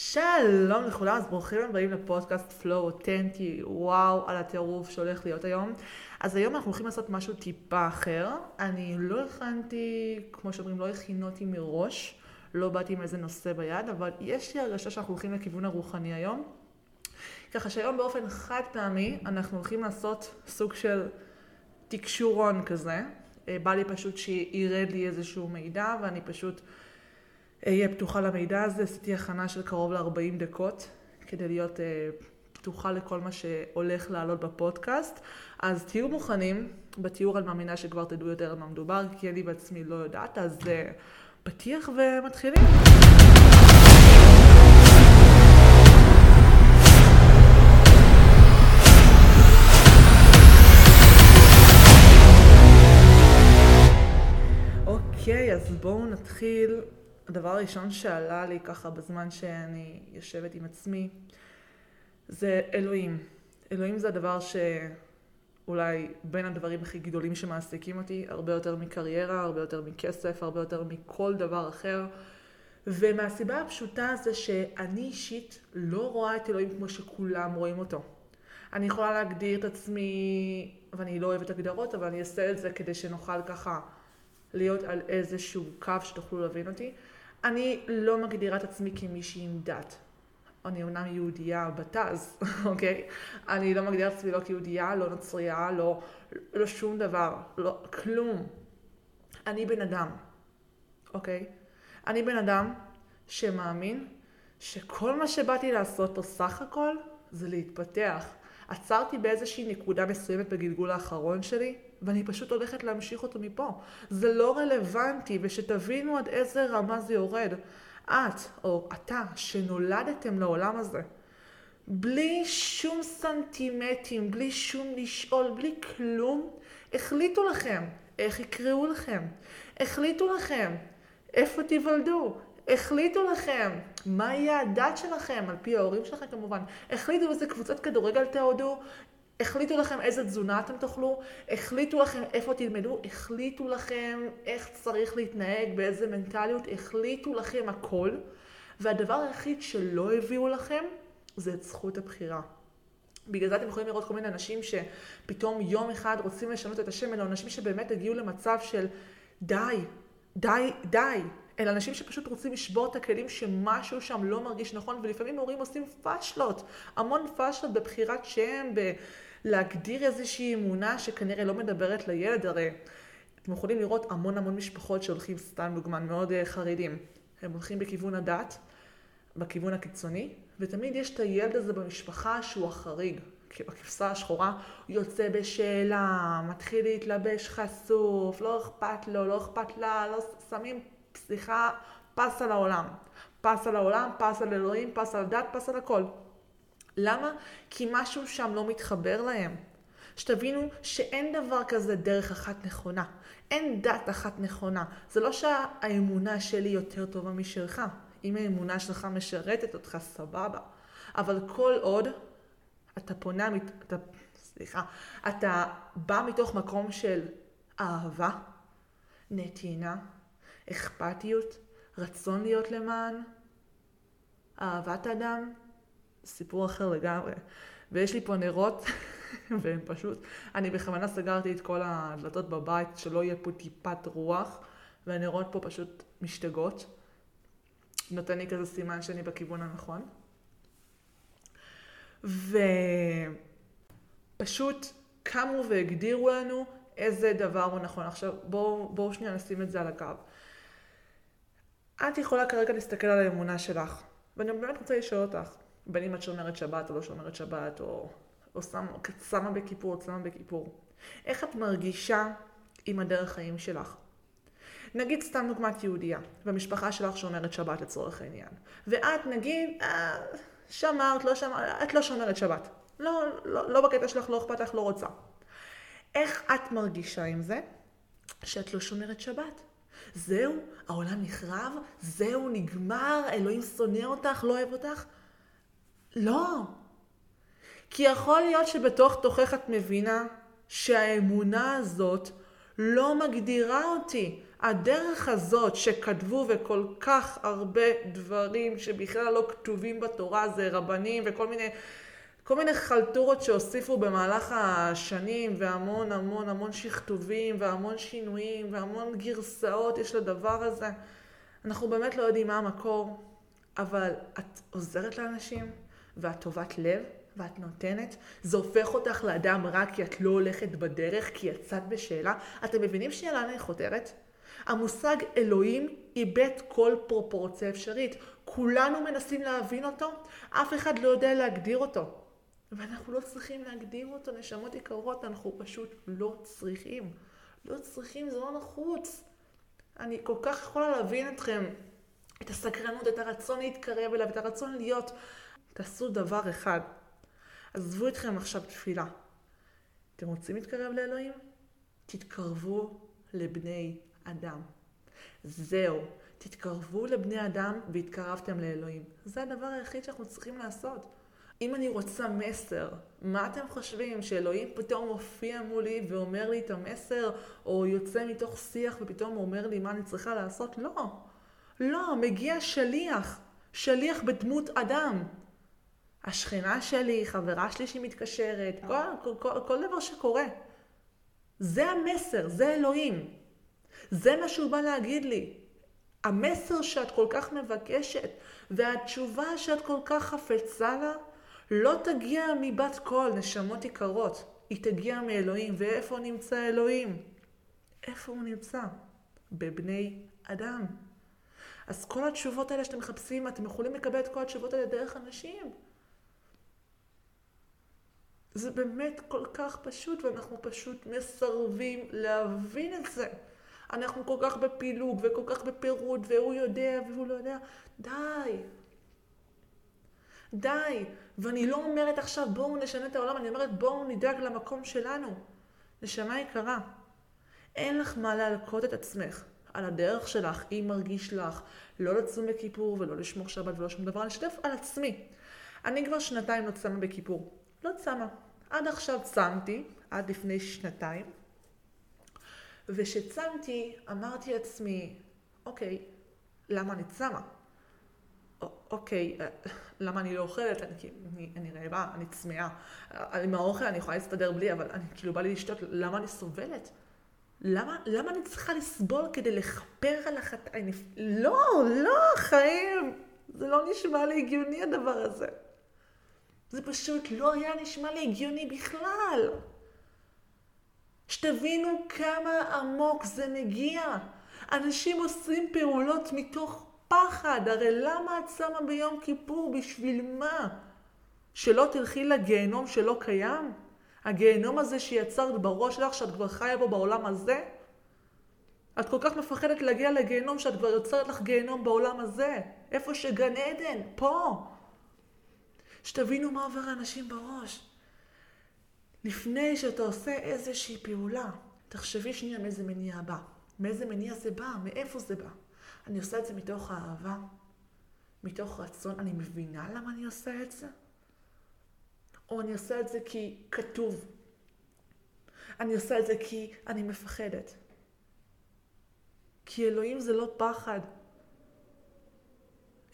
שלום לכולם, אז ברוכים הבאים לפודקאסט פלואו אותנטי, וואו על הטירוף שהולך להיות היום. אז היום אנחנו הולכים לעשות משהו טיפה אחר. אני לא הכנתי, כמו שאומרים, לא הכין אותי מראש, לא באתי עם איזה נושא ביד, אבל יש לי הרגשה שאנחנו הולכים לכיוון הרוחני היום. ככה שהיום באופן חד פעמי אנחנו הולכים לעשות סוג של תקשורון כזה. אה, בא לי פשוט שירד לי איזשהו מידע ואני פשוט... אהיה פתוחה למידע הזה, עשיתי הכנה של קרוב ל-40 דקות כדי להיות אה, פתוחה לכל מה שהולך לעלות בפודקאסט. אז תהיו מוכנים, בתיאור אני מאמינה שכבר תדעו יותר על מה מדובר, כי אני בעצמי לא יודעת, אז אה, פתיח ומתחילים. אוקיי, אז בואו נתחיל הדבר הראשון שעלה לי ככה בזמן שאני יושבת עם עצמי, זה אלוהים. אלוהים זה הדבר שאולי בין הדברים הכי גדולים שמעסיקים אותי, הרבה יותר מקריירה, הרבה יותר מכסף, הרבה יותר מכל דבר אחר. ומהסיבה הפשוטה זה שאני אישית לא רואה את אלוהים כמו שכולם רואים אותו. אני יכולה להגדיר את עצמי, ואני לא אוהבת הגדרות, אבל אני אעשה את זה כדי שנוכל ככה להיות על איזשהו קו שתוכלו להבין אותי. אני לא מגדירה את עצמי כמישהי עם דת. אני אומנם יהודייה בתז, אוקיי? אני לא מגדירה את עצמי לא כיהודייה, לא נוצרייה, לא, לא שום דבר, לא, כלום. אני בן אדם, אוקיי? אני בן אדם שמאמין שכל מה שבאתי לעשות פה סך הכל זה להתפתח. עצרתי באיזושהי נקודה מסוימת בגלגול האחרון שלי, ואני פשוט הולכת להמשיך אותו מפה. זה לא רלוונטי, ושתבינו עד איזה רמה זה יורד. את, או אתה, שנולדתם לעולם הזה, בלי שום סנטימטים, בלי שום לשאול, בלי כלום, החליטו לכם איך יקראו לכם, החליטו לכם איפה תיוולדו, החליטו לכם מה יהיה הדת שלכם, על פי ההורים שלכם כמובן, החליטו איזה קבוצת כדורגל תעודו, החליטו לכם איזה תזונה אתם תאכלו, החליטו לכם איפה תלמדו, החליטו לכם איך צריך להתנהג, באיזה מנטליות, החליטו לכם הכל, והדבר היחיד שלא הביאו לכם זה את זכות הבחירה. בגלל זה אתם יכולים לראות כל מיני אנשים שפתאום יום אחד רוצים לשנות את השם, אלא אנשים שבאמת הגיעו למצב של די, די, די. אלה אנשים שפשוט רוצים לשבור את הכלים שמשהו שם לא מרגיש נכון, ולפעמים הורים עושים פאשלות, המון פאשלות בבחירת שם, ב... להגדיר איזושהי אמונה שכנראה לא מדברת לילד, הרי אתם יכולים לראות המון המון משפחות שהולכים, סתם דוגמן, מאוד אה, חרדים. הם הולכים בכיוון הדת, בכיוון הקיצוני, ותמיד יש את הילד הזה במשפחה שהוא החריג. כי בכבשה השחורה הוא יוצא בשאלה, מתחיל להתלבש חשוף, לא אכפת לו, לא אכפת לה, לא שמים, סליחה, פס על העולם. פס על העולם, פס על אלוהים, פס על דת, פס על הכל. למה? כי משהו שם לא מתחבר להם. שתבינו שאין דבר כזה דרך אחת נכונה. אין דת אחת נכונה. זה לא שהאמונה שלי יותר טובה משלך. אם האמונה שלך משרתת אותך, סבבה. אבל כל עוד אתה פונה, אתה, סליחה, אתה בא מתוך מקום של אהבה, נתינה, אכפתיות, רצון להיות למען, אהבת אדם, סיפור אחר לגמרי. ויש לי פה נרות, והם פשוט, אני בכוונה סגרתי את כל הדלתות בבית, שלא יהיה פה טיפת רוח, והנרות פה פשוט משתגעות. נותן לי כזה סימן שאני בכיוון הנכון. ופשוט קמו והגדירו לנו איזה דבר הוא נכון. עכשיו בואו בוא שנייה נשים את זה על הקו. את יכולה כרגע להסתכל על האמונה שלך, ואני באמת רוצה לשאול אותך, בין אם את שומרת שבת או לא שומרת שבת, או, או שם, שמה בכיפור או שמה בכיפור. איך את מרגישה עם הדרך חיים שלך? נגיד סתם דוגמת יהודייה, והמשפחה שלך שומרת שבת לצורך העניין. ואת נגיד, אה, שמרת, לא שמרת, את לא שומרת שבת. לא, לא, לא בקטע שלך, לא אכפת לך, לא רוצה. איך את מרגישה עם זה שאת לא שומרת שבת? זהו, העולם נחרב, זהו, נגמר, אלוהים שונא אותך, לא אוהב אותך? לא. כי יכול להיות שבתוך תוכך את מבינה שהאמונה הזאת לא מגדירה אותי. הדרך הזאת שכתבו וכל כך הרבה דברים שבכלל לא כתובים בתורה, זה רבנים וכל מיני, כל מיני חלטורות שהוסיפו במהלך השנים והמון המון המון שכתובים והמון שינויים והמון גרסאות יש לדבר הזה. אנחנו באמת לא יודעים מה המקור, אבל את עוזרת לאנשים ואת טובת לב ואת נותנת, זה הופך אותך לאדם רע כי את לא הולכת בדרך, כי יצאת בשאלה. אתם מבינים לאן אני חותרת? המושג אלוהים איבד כל פרופורציה אפשרית. כולנו מנסים להבין אותו, אף אחד לא יודע להגדיר אותו. ואנחנו לא צריכים להגדיר אותו, נשמות יקרות, אנחנו פשוט לא צריכים. לא צריכים, זה לא נחוץ. אני כל כך יכולה להבין אתכם, את הסקרנות, את הרצון להתקרב אליו, את הרצון להיות. תעשו דבר אחד, עזבו אתכם עכשיו תפילה. אתם רוצים להתקרב לאלוהים? תתקרבו לבני אדם. זהו, תתקרבו לבני אדם והתקרבתם לאלוהים. זה הדבר היחיד שאנחנו צריכים לעשות. אם אני רוצה מסר, מה אתם חושבים? שאלוהים פתאום מופיע מולי ואומר לי את המסר, או יוצא מתוך שיח ופתאום אומר לי מה אני צריכה לעשות? לא. לא, מגיע שליח. שליח בדמות אדם. השכנה שלי, חברה שלי שמתקשרת, כל, כל, כל, כל דבר שקורה. זה המסר, זה אלוהים. זה מה שהוא בא להגיד לי. המסר שאת כל כך מבקשת, והתשובה שאת כל כך חפצה לה, לא תגיע מבת קול, נשמות יקרות. היא תגיע מאלוהים. ואיפה נמצא אלוהים? איפה הוא נמצא? בבני אדם. אז כל התשובות האלה שאתם מחפשים, אתם יכולים לקבל את כל התשובות האלה דרך אנשים. זה באמת כל כך פשוט, ואנחנו פשוט מסרבים להבין את זה. אנחנו כל כך בפילוג וכל כך בפירוד, והוא יודע והוא לא יודע. די. די. ואני לא אומרת עכשיו בואו נשנה את העולם, אני אומרת בואו נדאג למקום שלנו. נשמה יקרה, אין לך מה להלקות את עצמך על הדרך שלך, אם מרגיש לך, לא לצום בכיפור ולא לשמור שבת ולא שום דבר, אשתף על עצמי. אני כבר שנתיים לא צמה בכיפור. לא צמה. עד עכשיו צמתי, עד לפני שנתיים, וכשצמתי אמרתי לעצמי, אוקיי, למה אני צמה? אוקיי, אה, למה אני לא אוכלת? אני, אני, אני רעבה, אני צמאה. עם האוכל אני יכולה להסתדר בלי, אבל אני כאילו בא לי לשתות, למה אני סובלת? למה, למה אני צריכה לסבול כדי לכפר על החטאים? לא, לא, חיים. זה לא נשמע לי הגיוני הדבר הזה. זה פשוט לא היה נשמע לי הגיוני בכלל. שתבינו כמה עמוק זה מגיע. אנשים עושים פעולות מתוך פחד. הרי למה את שמה ביום כיפור? בשביל מה? שלא תלכי לגיהנום שלא קיים? הגיהנום הזה שיצרת בראש שלך, שאת כבר חיה בו בעולם הזה? את כל כך מפחדת להגיע לגיהנום שאת כבר יוצרת לך גיהנום בעולם הזה. איפה שגן עדן, פה. שתבינו מה עובר לאנשים בראש. לפני שאתה עושה איזושהי פעולה, תחשבי שנייה מאיזה מניע בא. מאיזה מניע זה בא? מאיפה זה בא? אני עושה את זה מתוך אהבה, מתוך רצון, אני מבינה למה אני עושה את זה? או אני עושה את זה כי כתוב. אני עושה את זה כי אני מפחדת. כי אלוהים זה לא פחד.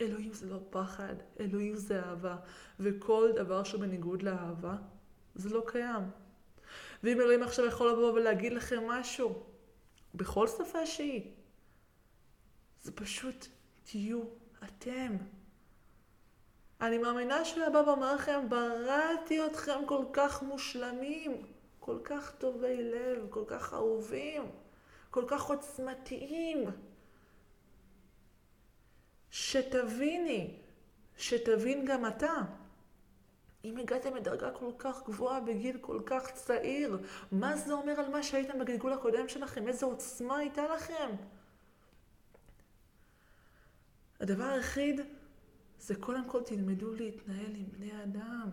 אלוהים זה לא פחד, אלוהים זה אהבה. וכל דבר שהוא בניגוד לאהבה, זה לא קיים. ואם אלוהים עכשיו יכול לבוא ולהגיד לכם משהו, בכל שפה שהיא, זה פשוט תהיו אתם. אני מאמינה שהוא היה בא ואומר לכם, בראתי אתכם כל כך מושלמים, כל כך טובי לב, כל כך אהובים, כל כך עוצמתיים. שתביני, שתבין גם אתה. אם הגעתם לדרגה כל כך גבוהה בגיל כל כך צעיר, מה זה אומר על מה שהייתם בגלגול הקודם שלכם? איזו עוצמה הייתה לכם? הדבר היחיד זה קודם כל תלמדו להתנהל עם בני אדם,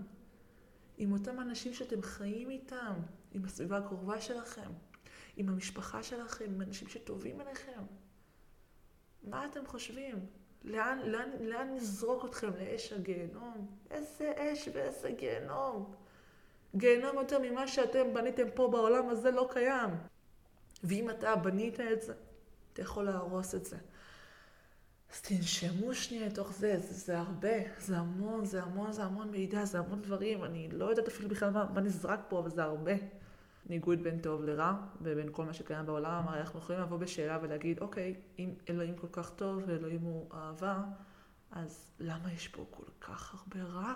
עם אותם אנשים שאתם חיים איתם, עם הסביבה הקרובה שלכם, עם המשפחה שלכם, עם אנשים שטובים אליכם. מה אתם חושבים? לאן, לאן, לאן נזרוק אתכם? לאש הגיהנום? איזה אש ואיזה גיהנום? גיהנום יותר ממה שאתם בניתם פה בעולם הזה לא קיים. ואם אתה בנית את זה, אתה יכול להרוס את זה. אז תנשמו שנייה לתוך זה, זה, זה הרבה, זה המון, זה המון, זה המון מידע, זה המון דברים, אני לא יודעת אפילו בכלל מה, מה נזרק פה, אבל זה הרבה. ניגוד בין טוב לרע, ובין כל מה שקיים בעולם, הרי אנחנו יכולים לבוא בשאלה ולהגיד, אוקיי, אם אלוהים כל כך טוב ואלוהים הוא אהבה, אז למה יש פה כל כך הרבה רע?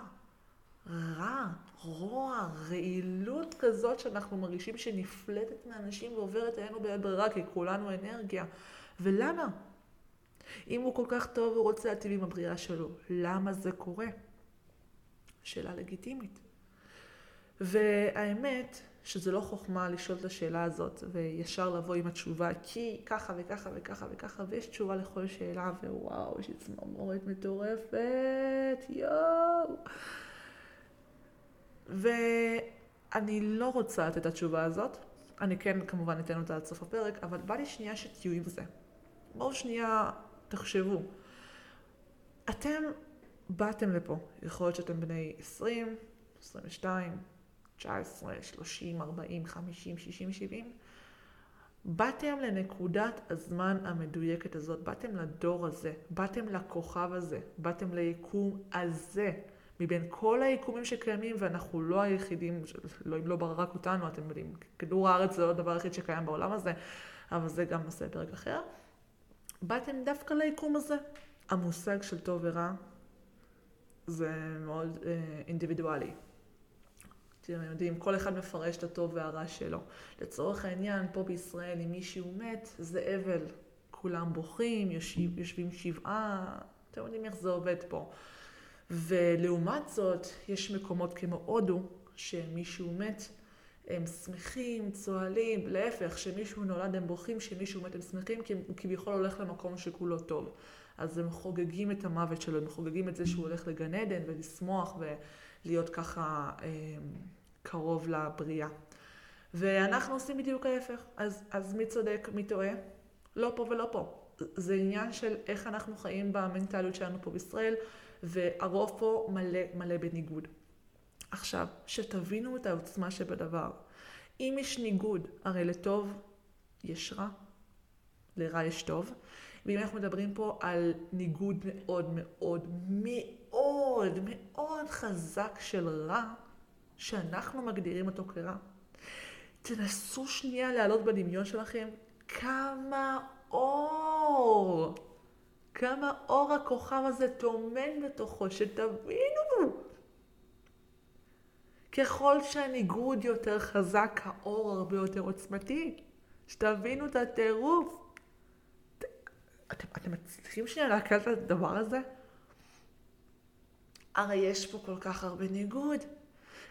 רע, רוע, רעילות כזאת שאנחנו מרגישים שנפלטת מאנשים ועוברת אלינו ביד ברירה, כי כולנו אנרגיה. ולמה? אם הוא כל כך טוב והוא רוצה להטיב עם הבריאה שלו, למה זה קורה? שאלה לגיטימית. והאמת שזה לא חוכמה לשאול את השאלה הזאת וישר לבוא עם התשובה כי ככה וככה וככה וככה ויש תשובה לכל שאלה ווואו יש לי צמרמורת מטורפת יואו ואני לא רוצה לתת את התשובה הזאת אני כן כמובן אתן אותה עד סוף הפרק אבל בא לי שנייה שתהיו עם זה בואו שנייה תחשבו אתם באתם לפה יכול להיות שאתם בני 20, 22 19, 30, 40, 50, 60, 70. באתם לנקודת הזמן המדויקת הזאת, באתם לדור הזה, באתם לכוכב הזה, באתם ליקום הזה. מבין כל היקומים שקיימים, ואנחנו לא היחידים, לא אם לא רק אותנו, אתם יודעים, כדור הארץ זה לא הדבר היחיד שקיים בעולם הזה, אבל זה גם נושא פרק אחר. באתם דווקא ליקום הזה. המושג של טוב ורע זה מאוד אה, אינדיבידואלי. אתם יודעים, כל אחד מפרש את הטוב והרע שלו. לצורך העניין, פה בישראל, אם מישהו מת, זה אבל. כולם בוכים, יושב, יושבים שבעה, אתם יודעים איך זה עובד פה. ולעומת זאת, יש מקומות כמו הודו, שמישהו מת, הם שמחים, צוהלים, להפך, כשמישהו נולד הם בוכים, כשמישהו מת הם שמחים, כי הוא כביכול הולך למקום שכולו טוב. אז הם חוגגים את המוות שלו, הם חוגגים את זה שהוא הולך לגן עדן ולשמוח ולהיות ככה... אה, קרוב לבריאה. ואנחנו עושים בדיוק ההפך. אז, אז מי צודק, מי טועה? לא פה ולא פה. זה עניין של איך אנחנו חיים במנטליות שלנו פה בישראל, והרוב פה מלא מלא בניגוד. עכשיו, שתבינו את העוצמה שבדבר. אם יש ניגוד, הרי לטוב יש רע, לרע יש טוב. ואם אנחנו מדברים פה על ניגוד מאוד מאוד מאוד מאוד חזק של רע, שאנחנו מגדירים אותו כרע. תנסו שנייה להעלות בדמיון שלכם כמה אור, כמה אור הכוכב הזה טומן בתוכו, שתבינו. ככל שהניגוד יותר חזק, האור הרבה יותר עוצמתי. שתבינו את הטירוף. אתם, אתם מצליחים שנייה להקל את הדבר הזה? הרי יש פה כל כך הרבה ניגוד.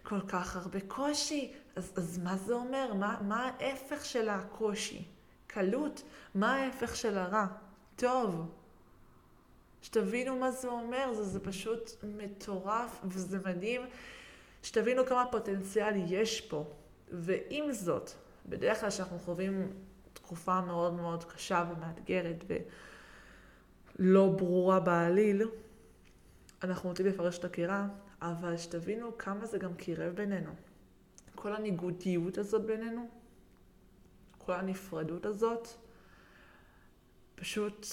כל כך הרבה קושי. אז, אז מה זה אומר? מה, מה ההפך של הקושי? קלות. מה ההפך של הרע? טוב. שתבינו מה זה אומר, זה, זה פשוט מטורף וזה מדהים. שתבינו כמה פוטנציאל יש פה. ועם זאת, בדרך כלל כשאנחנו חווים תקופה מאוד מאוד קשה ומאתגרת ולא ברורה בעליל, אנחנו רוצים לפרש את הקירה אבל שתבינו כמה זה גם קירב בינינו. כל הניגודיות הזאת בינינו, כל הנפרדות הזאת, פשוט,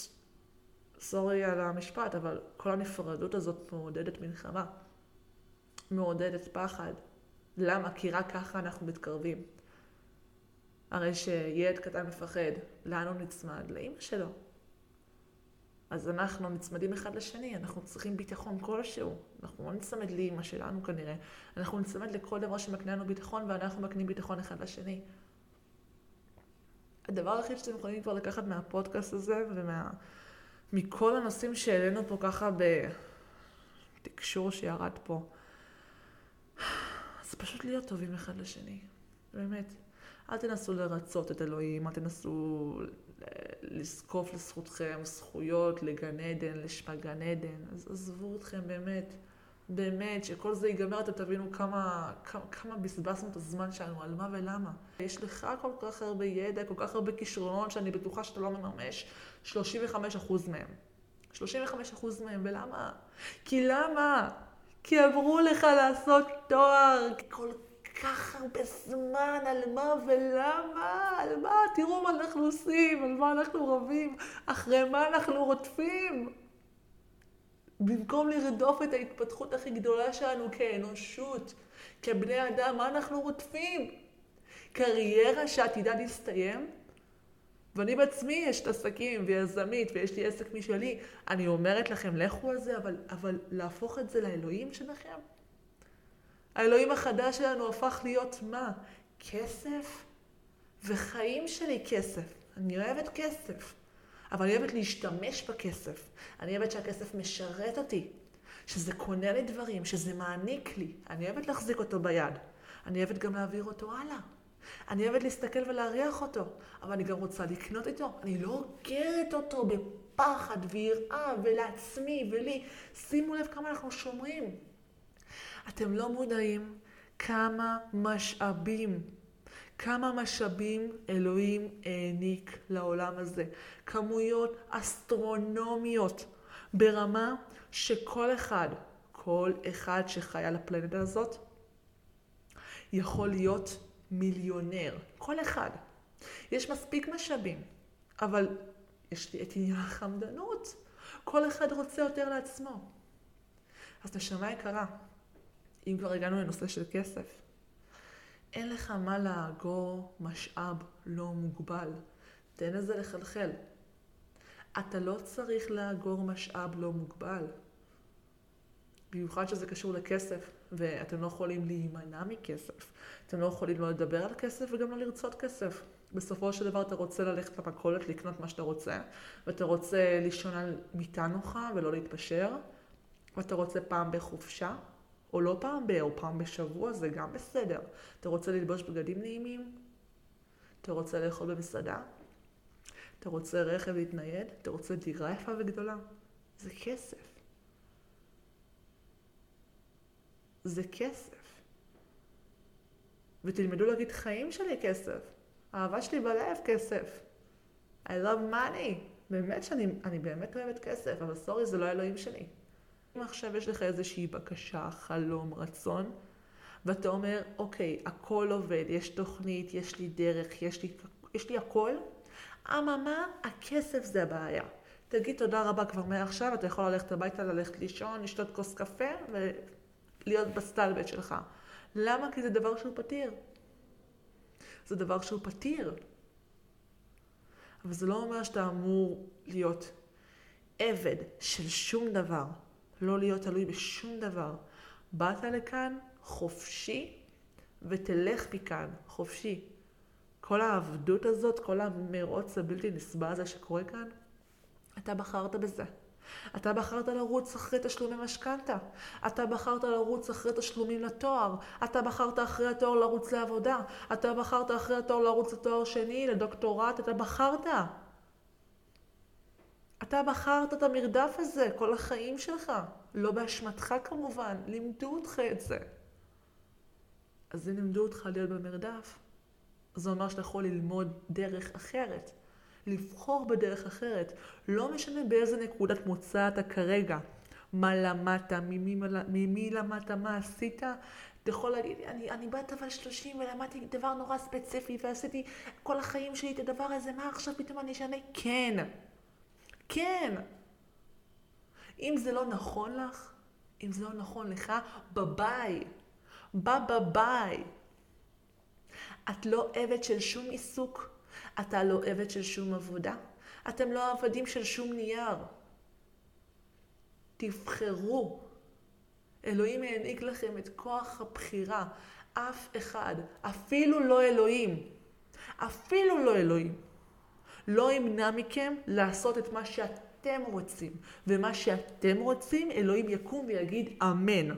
סורי על המשפט, אבל כל הנפרדות הזאת מעודדת מלחמה. מעודדת פחד. למה? כי רק ככה אנחנו מתקרבים. הרי שילד קטן מפחד, לאן הוא נצמד? לאימא שלו. אז אנחנו נצמדים אחד לשני, אנחנו צריכים ביטחון כלשהו. אנחנו לא נצמד לאימא שלנו כנראה, אנחנו נצמד לכל דבר שמקנה לנו ביטחון ואנחנו מקנים ביטחון אחד לשני. הדבר היחיד שאתם יכולים כבר לקחת מהפודקאסט הזה ומכל הנושאים שהעלינו פה ככה בתקשור שירד פה, זה פשוט להיות טובים אחד לשני, באמת. אל תנסו לרצות את אלוהים, אל תנסו לזקוף לזכותכם זכויות לגן עדן, לשמה גן עדן. אז עזבו אתכם באמת, באמת, שכל זה ייגמר, אתם תבינו כמה, כמה, כמה בזבזנו את הזמן שלנו, על מה ולמה. יש לך כל כך הרבה ידע, כל כך הרבה כישרונות, שאני בטוחה שאתה לא מממש 35% מהם. 35% מהם, ולמה? כי למה? כי אמרו לך לעשות תואר, כל כך הרבה זמן, על מה ולמה, על מה, תראו מה אנחנו עושים, על מה אנחנו רבים, אחרי מה אנחנו רודפים. במקום לרדוף את ההתפתחות הכי גדולה שלנו כאנושות, כבני אדם, מה אנחנו רודפים? קריירה שעתידה להסתיים? ואני בעצמי יש את עסקים ויזמית ויש לי עסק משלי. אני אומרת לכם, לכו על זה, אבל, אבל להפוך את זה לאלוהים שלכם? האלוהים החדש שלנו הפך להיות מה? כסף? וחיים שלי כסף. אני אוהבת כסף. אבל אני אוהבת להשתמש בכסף. אני אוהבת שהכסף משרת אותי, שזה קונה לי דברים, שזה מעניק לי. אני אוהבת להחזיק אותו ביד. אני אוהבת גם להעביר אותו הלאה. אני אוהבת להסתכל ולהריח אותו, אבל אני גם רוצה לקנות איתו. אני לא אוגרת אותו בפחד ויראה ולעצמי ולי. שימו לב כמה אנחנו שומרים. אתם לא מודעים כמה משאבים כמה משאבים אלוהים העניק לעולם הזה. כמויות אסטרונומיות ברמה שכל אחד, כל אחד שחי על הפלנטה הזאת, יכול להיות מיליונר. כל אחד. יש מספיק משאבים, אבל יש לי את עניין החמדנות. כל אחד רוצה יותר לעצמו. אז נשמה יקרה, אם כבר הגענו לנושא של כסף, אין לך מה לאגור משאב לא מוגבל. תן לזה לחלחל. אתה לא צריך לאגור משאב לא מוגבל. במיוחד שזה קשור לכסף, ואתם לא יכולים להימנע מכסף. אתם לא יכולים לא לדבר על כסף וגם לא לרצות כסף. בסופו של דבר אתה רוצה ללכת למכולת, לקנות מה שאתה רוצה, ואתה רוצה לישון על מיטה נוחה ולא להתפשר, ואתה רוצה פעם בחופשה, או לא פעם ב... או פעם בשבוע, זה גם בסדר. אתה רוצה ללבוש בגדים נעימים? אתה רוצה לאכול במסעדה? אתה רוצה רכב להתנייד? אתה רוצה דירה יפה וגדולה? זה כסף. זה כסף. ותלמדו להגיד חיים שלי כסף. אהבה שלי בלב כסף. I love money. באמת שאני אני באמת אוהבת כסף, אבל סורי, זה לא האלוהים שלי. אם עכשיו יש לך איזושהי בקשה, חלום, רצון, ואתה אומר, אוקיי, הכל עובד, יש תוכנית, יש לי דרך, יש לי, יש לי הכל, אממה, הכסף זה הבעיה. תגיד תודה רבה כבר מעכשיו, אתה יכול ללכת הביתה, ללכת לישון, לשתות כוס קפה ולהיות בסטלבט שלך. למה? כי זה דבר שהוא פתיר. זה דבר שהוא פתיר. אבל זה לא אומר שאתה אמור להיות עבד של שום דבר. לא להיות תלוי בשום דבר. באת לכאן חופשי, ותלך מכאן חופשי. כל העבדות הזאת, כל המרוץ הבלתי נסבל הזה שקורה כאן, אתה בחרת בזה. אתה בחרת לרוץ אחרי תשלומי משכנתה. אתה בחרת לרוץ אחרי תשלומים לתואר. אתה בחרת אחרי התואר לרוץ לעבודה. אתה בחרת אחרי התואר לרוץ לתואר שני, לדוקטורט. אתה בחרת. אתה בחרת את המרדף הזה כל החיים שלך. לא באשמתך כמובן, לימדו אותך את זה. אז אם לימדו אותך להיות במרדף, זה אומר שאתה יכול ללמוד דרך אחרת. לבחור בדרך אחרת. לא משנה באיזה נקודת מוצא אתה כרגע. מה למדת, ממי, ממי למדת, מה עשית. אתה יכול להגיד, אני, אני בת אבל 30 ולמדתי דבר נורא ספציפי ועשיתי כל החיים שלי את הדבר הזה, מה עכשיו פתאום אני אשנה? כן. כן. אם זה לא נכון לך, אם זה לא נכון לך, בביי. בא בביי. את לא עבד של שום עיסוק. אתה לא עבד של שום עבודה. אתם לא עבדים של שום נייר. תבחרו. אלוהים העניק לכם את כוח הבחירה. אף אחד, אפילו לא אלוהים, אפילו לא אלוהים, לא ימנע מכם לעשות את מה שאתם רוצים. ומה שאתם רוצים, אלוהים יקום ויגיד אמן.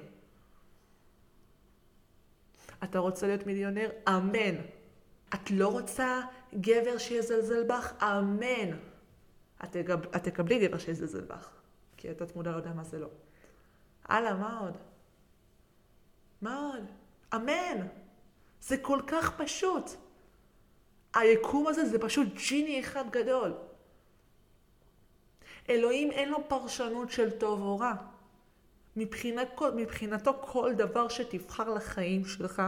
אתה רוצה להיות מיליונר? אמן. את לא רוצה גבר שיזלזל בך? אמן. את, תקבלי גבר שיזלזל בך, כי את התמודה לא יודע מה זה לא. הלאה, מה עוד? מה עוד? אמן. זה כל כך פשוט. היקום הזה זה פשוט ג'יני אחד גדול. אלוהים אין לו פרשנות של טוב או רע. מבחינת, מבחינתו כל דבר שתבחר לחיים שלך,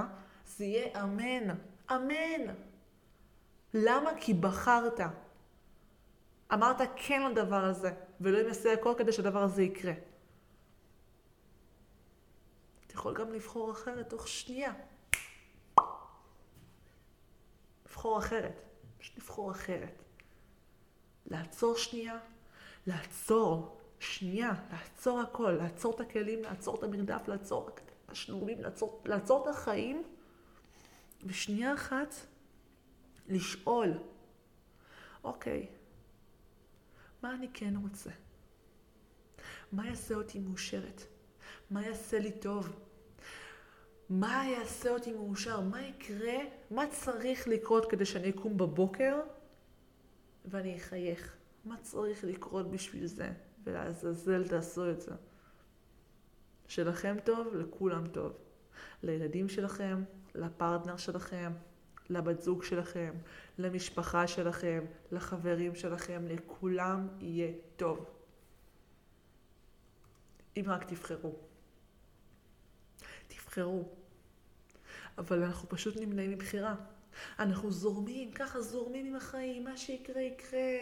זה יהיה אמן. אמן. למה? כי בחרת. אמרת כן לדבר הזה, ואלוהים יעשה הכל כדי שהדבר הזה יקרה. אתה יכול גם לבחור אחרת תוך שנייה. לבחור אחרת. פשוט לבחור אחרת. לעצור שנייה, לעצור שנייה, לעצור הכל, לעצור את הכלים, לעצור את המרדף, לעצור את השלומים, לעצור, לעצור את החיים, ושנייה אחת לשאול, אוקיי, מה אני כן רוצה? מה יעשה אותי מאושרת? מה יעשה לי טוב? מה יעשה אותי מאושר? מה יקרה? מה צריך לקרות כדי שאני אקום בבוקר ואני אחייך? מה צריך לקרות בשביל זה? ולעזאזל תעשו את זה. שלכם טוב, לכולם טוב. לילדים שלכם, לפרטנר שלכם, לבת זוג שלכם, למשפחה שלכם, לחברים שלכם, לכולם יהיה טוב. אם רק תבחרו. תבחרו. אבל אנחנו פשוט נמנעים מבחירה. אנחנו זורמים, ככה זורמים עם החיים, מה שיקרה יקרה.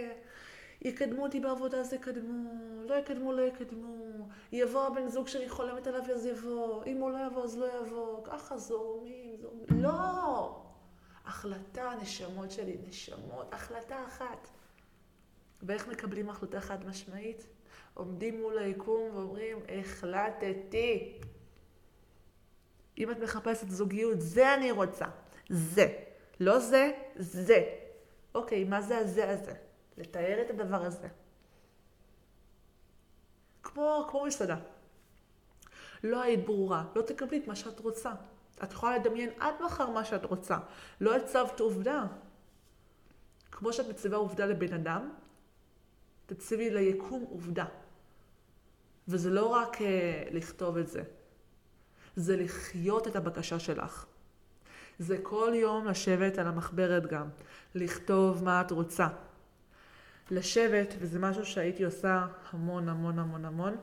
יקדמו אותי בעבודה אז יקדמו, לא יקדמו לא יקדמו, יבוא הבן זוג שאני חולמת עליו אז יבוא, אם הוא לא יבוא אז לא יבוא, ככה זורמים, זורמים, לא! החלטה, נשמות שלי, נשמות, החלטה אחת. ואיך מקבלים החלטה חד משמעית? עומדים מול היקום ואומרים, החלטתי. אם את מחפשת זוגיות, זה אני רוצה. זה. לא זה, זה. אוקיי, מה זה הזה הזה? לתאר את הדבר הזה. כמו, כמו מסעדה. לא היית ברורה, לא תקבלי את מה שאת רוצה. את יכולה לדמיין עד מחר מה שאת רוצה. לא הצבת עובדה. כמו שאת מציבה עובדה לבן אדם, תציבי ליקום עובדה. וזה לא רק uh, לכתוב את זה, זה לחיות את הבקשה שלך. זה כל יום לשבת על המחברת גם, לכתוב מה את רוצה. לשבת, וזה משהו שהייתי עושה המון המון המון המון,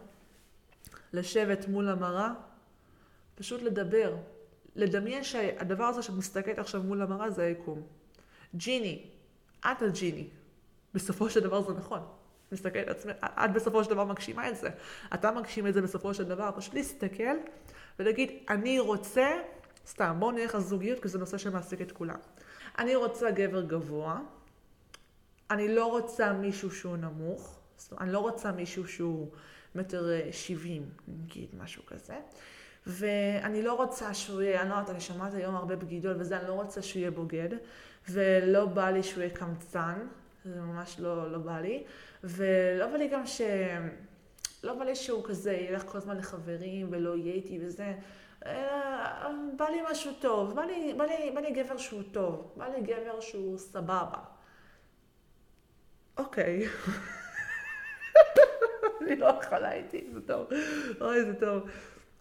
לשבת מול המראה, פשוט לדבר. לדמיין שהדבר הזה שאת מסתכלת עכשיו מול המראה זה היקום. ג'יני, את הג'יני. בסופו של דבר זה נכון. מסתכלת על עצמך, את בסופו של דבר מגשימה את זה. אתה מגשים את זה בסופו של דבר, פשוט להסתכל ולהגיד, אני רוצה, סתם, בואו נלך על זוגיות, כי זה נושא שמעסיק את כולם. אני רוצה גבר גבוה, אני לא רוצה מישהו שהוא נמוך, זאת אומרת, אני לא רוצה מישהו שהוא מטר שבעים, נגיד, משהו כזה. ואני לא רוצה שהוא יהיה, אני לא יודעת, אני שומעת היום הרבה בגידול וזה, אני לא רוצה שהוא יהיה בוגד, ולא בא לי שהוא יהיה קמצן, זה ממש לא, לא בא לי, ולא בא לי גם ש... לא בא לי שהוא כזה ילך כל הזמן לחברים ולא יהיה איתי וזה, בא לי משהו טוב, בא לי, בא, לי, בא לי גבר שהוא טוב, בא לי גבר שהוא סבבה. אוקיי. אני לא יכולה איתי, זה טוב. אוי, זה טוב.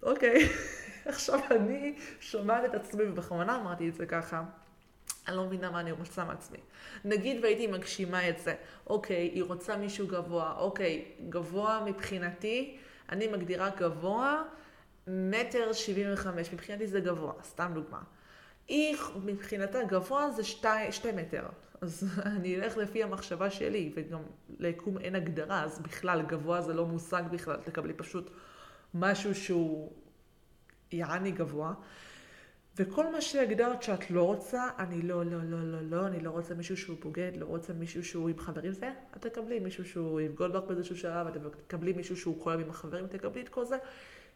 אוקיי, עכשיו אני שומעת את עצמי, ובכוונה אמרתי את זה ככה. אני לא מבינה מה אני רוצה מעצמי. נגיד והייתי מגשימה את זה, אוקיי, היא רוצה מישהו גבוה, אוקיי, גבוה מבחינתי, אני מגדירה גבוה, מטר שבעים וחמש, מבחינתי זה גבוה, סתם דוגמה. היא מבחינתה גבוה זה שתי, שתי מטר, אז אני אלך לפי המחשבה שלי, וגם ליקום אין הגדרה, אז בכלל גבוה זה לא מושג בכלל, תקבלי פשוט משהו שהוא יעני גבוה. וכל מה שהגדרת שאת לא רוצה, אני לא, לא, לא, לא, לא, אני לא רוצה מישהו שהוא בוגד, לא רוצה מישהו שהוא עם חברים, זה, את תקבלי מישהו שהוא יבגוד בך באיזשהו שלב, את תקבלי מישהו שהוא כל עם החברים, תקבלי את כל זה,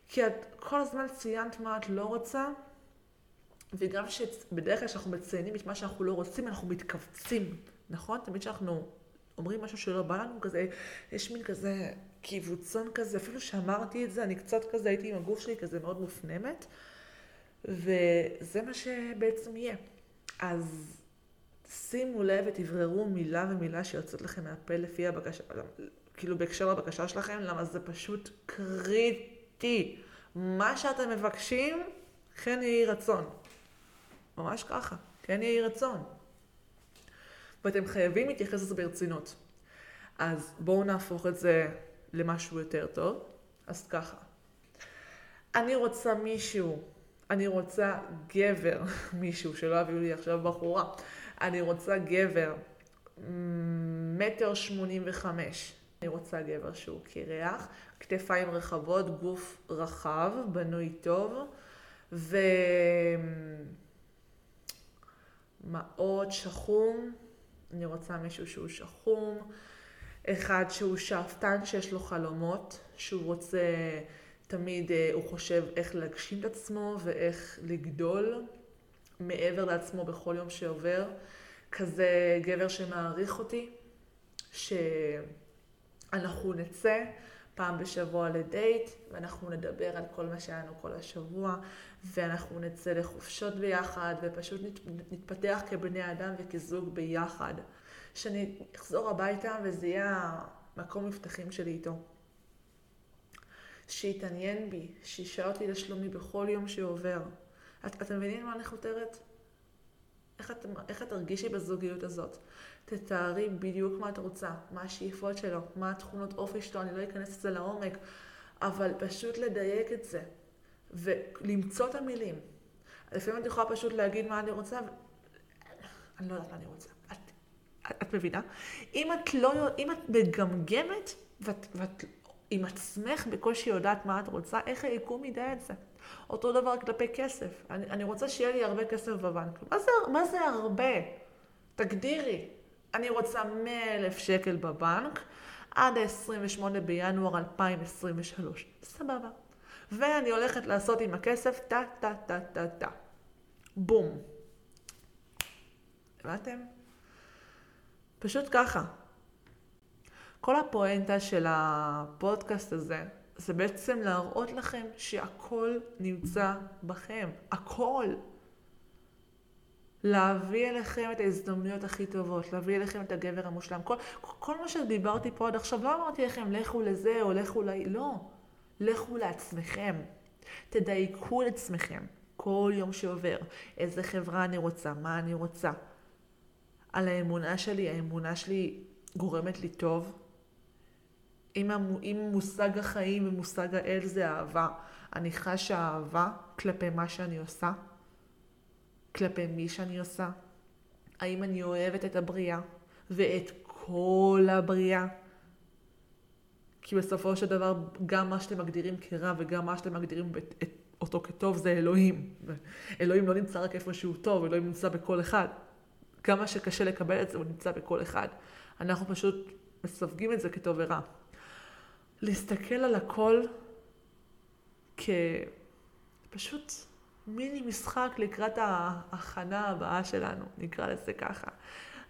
כי את כל הזמן ציינת מה את לא רוצה, וגם שבדרך כלל כשאנחנו מציינים את מה שאנחנו לא רוצים, אנחנו מתכווצים, נכון? תמיד כשאנחנו אומרים משהו שלא בא לנו, כזה, יש מין כזה קיבוצון כזה, אפילו שאמרתי את זה, אני קצת כזה הייתי עם הגוף שלי כזה מאוד מופנמת. וזה מה שבעצם יהיה. אז שימו לב ותבררו מילה ומילה שיוצאת לכם מהפה לפי הבקשה, כאילו בהקשר לבקשה שלכם, למה זה פשוט קריטי. מה שאתם מבקשים, כן יהי רצון. ממש ככה, כן יהי רצון. ואתם חייבים להתייחס לזה ברצינות. אז בואו נהפוך את זה למשהו יותר טוב. אז ככה, אני רוצה מישהו אני רוצה גבר, מישהו, שלא יביאו לי עכשיו בחורה. אני רוצה גבר, מטר שמונים וחמש. אני רוצה גבר שהוא קרח, כתפיים רחבות, גוף רחב, בנוי טוב, ומעות שחום. אני רוצה מישהו שהוא שחום. אחד שהוא שאפתן, שיש לו חלומות, שהוא רוצה, תמיד אה, הוא חושב איך להגשים את עצמו ואיך לגדול מעבר לעצמו בכל יום שעובר. כזה גבר שמעריך אותי, שאנחנו נצא פעם בשבוע לדייט, ואנחנו נדבר על כל מה שהיה לנו כל השבוע, ואנחנו נצא לחופשות ביחד, ופשוט נתפתח כבני אדם וכזוג ביחד. שאני אחזור הביתה וזה יהיה המקום מבטחים שלי איתו. שיתעניין בי, שישאל אותי לשלומי בכל יום שעובר. את, אתם מבינים מה אני חותרת? איך את, איך את תרגישי בזוגיות הזאת? תתארי בדיוק מה את רוצה, מה השאיפות שלו, מה התכונות אופי שלו, אני לא אכנס לזה לעומק, אבל פשוט לדייק את זה, ולמצוא את המילים. לפעמים את יכולה פשוט להגיד מה אני רוצה, ו... אני לא יודעת מה אני רוצה. את, את מבינה? אם את לא, אם את מגמגמת, ואת, ואת עם עצמך בקושי יודעת מה את רוצה, איך היקום ידע את זה? אותו דבר כלפי כסף. אני, אני רוצה שיהיה לי הרבה כסף בבנק. מה זה, מה זה הרבה? תגדירי. אני רוצה 100 אלף שקל בבנק עד ה-28 בינואר 2023. סבבה. ואני הולכת לעשות עם הכסף טה טה טה טה טה. בום. הבנתם? פשוט ככה. כל הפואנטה של הפודקאסט הזה זה בעצם להראות לכם שהכל נמצא בכם. הכל. להביא אליכם את ההזדמנויות הכי טובות, להביא אליכם את הגבר המושלם. כל, כל מה שדיברתי פה עד עכשיו, לא אמרתי לכם לכו לזה או לכו ל... לא. לכו לעצמכם. תדייקו את עצמכם כל יום שעובר. איזה חברה אני רוצה, מה אני רוצה. על האמונה שלי, האמונה שלי גורמת לי טוב, אם, המו, אם מושג החיים ומושג האל זה אהבה, אני חשה אהבה כלפי מה שאני עושה, כלפי מי שאני עושה. האם אני אוהבת את הבריאה ואת כל הבריאה? כי בסופו של דבר, גם מה שאתם מגדירים כרע וגם מה שאתם מגדירים אותו כטוב זה אלוהים. אלוהים לא נמצא רק איפשהו טוב, אלוהים נמצא בכל אחד. כמה שקשה לקבל את זה, הוא נמצא בכל אחד. אנחנו פשוט מסווגים את זה כטוב ורע. להסתכל על הכל כפשוט מיני משחק לקראת ההכנה הבאה שלנו, נקרא לזה ככה.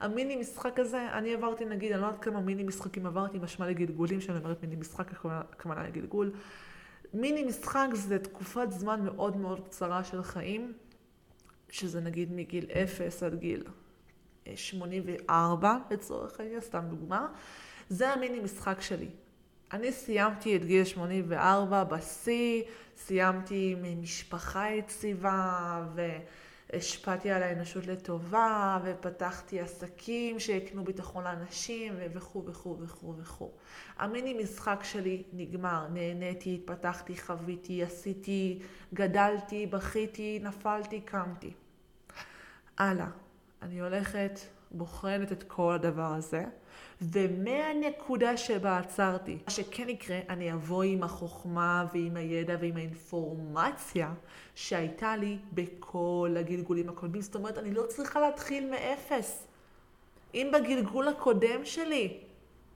המיני משחק הזה, אני עברתי נגיד, אני לא יודעת כמה מיני משחקים עברתי, משמע לגלגולים, שאני אומרת מיני משחק, הכוונה לגלגול. מיני משחק זה תקופת זמן מאוד מאוד קצרה של חיים, שזה נגיד מגיל 0 עד גיל 84 לצורך העניין, סתם דוגמה. זה המיני משחק שלי. אני סיימתי את גיל 84 בשיא, סיימתי ממשפחה יציבה והשפעתי על האנושות לטובה ופתחתי עסקים שיקנו ביטחון לאנשים וכו' וכו' וכו' וכו'. המיני משחק שלי נגמר, נהניתי, התפתחתי, חוויתי, עשיתי, גדלתי, בכיתי, נפלתי, קמתי. הלאה, אני הולכת, בוחנת את כל הדבר הזה. ומהנקודה שבה עצרתי, מה שכן יקרה, אני אבוא עם החוכמה ועם הידע ועם האינפורמציה שהייתה לי בכל הגלגולים הקודמים. זאת אומרת, אני לא צריכה להתחיל מאפס. אם בגלגול הקודם שלי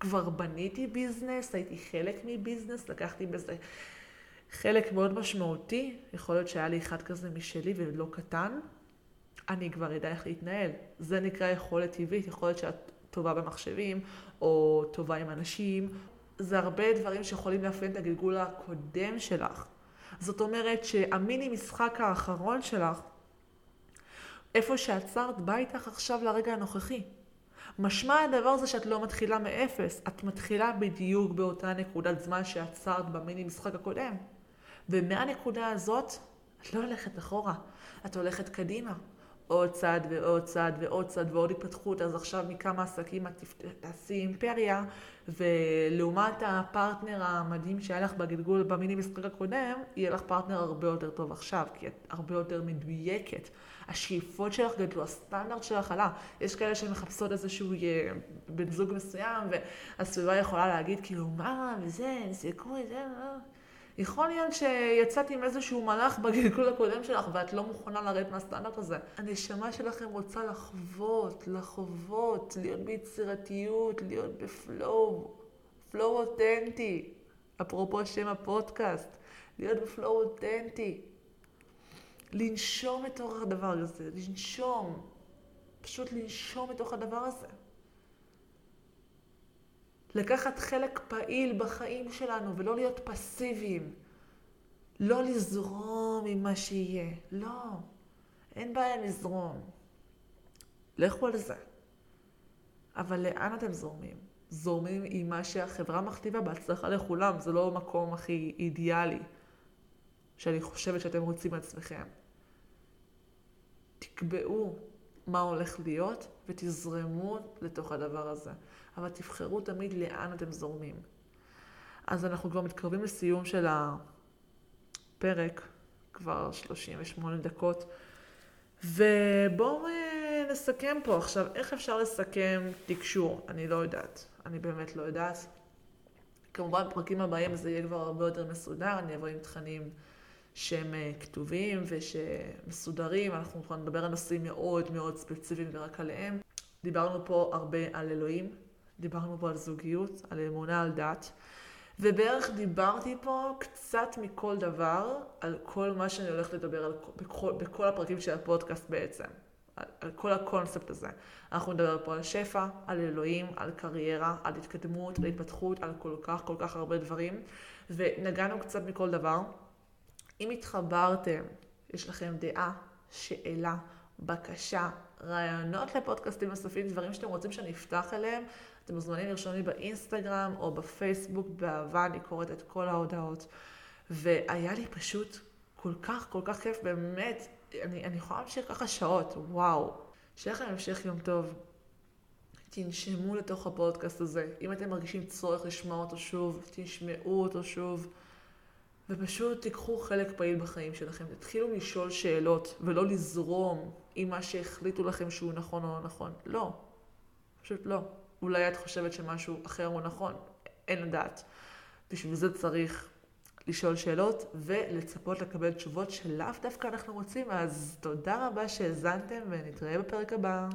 כבר בניתי ביזנס, הייתי חלק מביזנס, לקחתי בזה חלק מאוד משמעותי, יכול להיות שהיה לי אחד כזה משלי ולא קטן, אני כבר אדע איך להתנהל. זה נקרא יכולת טבעית, יכולת שאת טובה במחשבים, או טובה עם אנשים. זה הרבה דברים שיכולים לאפיין את הגלגול הקודם שלך. זאת אומרת שהמיני משחק האחרון שלך, איפה שעצרת, בא איתך עכשיו לרגע הנוכחי. משמע הדבר זה שאת לא מתחילה מאפס, את מתחילה בדיוק באותה נקודת זמן שעצרת במיני משחק הקודם. ומהנקודה הזאת, את לא הולכת אחורה, את הולכת קדימה. עוד צעד ועוד צעד ועוד צעד ועוד התפתחות, אז עכשיו מכמה עסקים את תעשי אימפריה, ולעומת הפרטנר המדהים שהיה לך בגלגול במיני משחק הקודם, יהיה לך פרטנר הרבה יותר טוב עכשיו, כי את הרבה יותר מדויקת. השאיפות שלך גדלו, הסטנדרט שלך עלה. יש כאלה שמחפשות איזשהו אה, בן זוג מסוים, והסביבה יכולה להגיד כאילו, מה, וזה, זה קורה, זה, אה. יכול להיות שיצאת עם איזשהו מלאך בגלגול הקודם שלך ואת לא מוכנה לרדת מהסטנדרט הזה. הנשמה שלכם רוצה לחוות, לחוות, להיות ביצירתיות, להיות ב flow, פלואו אותנטי. אפרופו שם הפודקאסט, להיות בפלואו אותנטי. לנשום מתוך הדבר הזה, לנשום. פשוט לנשום מתוך הדבר הזה. לקחת חלק פעיל בחיים שלנו ולא להיות פסיביים. לא לזרום עם מה שיהיה. לא. אין בעיה לזרום. לכו על זה. אבל לאן אתם זורמים? זורמים עם מה שהחברה מכתיבה בהצלחה לכולם. זה לא המקום הכי אידיאלי שאני חושבת שאתם רוצים לעצמכם. תקבעו מה הולך להיות ותזרמו לתוך הדבר הזה. אבל תבחרו תמיד לאן אתם זורמים. אז אנחנו כבר מתקרבים לסיום של הפרק, כבר 38 דקות, ובואו אה, נסכם פה עכשיו, איך אפשר לסכם תקשור? אני לא יודעת, אני באמת לא יודעת. כמובן, בפרקים הבאים זה יהיה כבר הרבה יותר מסודר, אני אבוא עם תכנים שהם אה, כתובים ושמסודרים, אנחנו כבר נדבר על נושאים מאוד מאוד ספציפיים ורק עליהם. דיברנו פה הרבה על אלוהים, דיברנו פה על זוגיות, על אמונה, על דת, ובערך דיברתי פה קצת מכל דבר, על כל מה שאני הולכת לדבר על, בכל, בכל הפרקים של הפודקאסט בעצם, על, על כל הקונספט הזה. אנחנו נדבר פה על שפע, על אלוהים, על קריירה, על התקדמות, על התפתחות, על כל כך כל כך הרבה דברים, ונגענו קצת מכל דבר. אם התחברתם, יש לכם דעה, שאלה, בקשה, רעיונות לפודקאסטים נוספים, דברים שאתם רוצים שאני אפתח אליהם, אתם מוזמנים לרשום לי באינסטגרם או בפייסבוק, באהבה, אני קוראת את כל ההודעות. והיה לי פשוט כל כך, כל כך כיף, באמת, אני, אני יכולה להמשיך ככה שעות, וואו. שיהיה לכם המשך יום טוב. תנשמו לתוך הפודקאסט הזה. אם אתם מרגישים צורך לשמוע אותו שוב, תשמעו אותו שוב. ופשוט תיקחו חלק פעיל בחיים שלכם. תתחילו לשאול שאלות, ולא לזרום עם מה שהחליטו לכם שהוא נכון או לא נכון. לא. פשוט לא. אולי את חושבת שמשהו אחר הוא נכון, אין לדעת. בשביל זה צריך לשאול שאלות ולצפות לקבל תשובות שלאו דווקא אנחנו רוצים, אז תודה רבה שהאזנתם ונתראה בפרק הבא.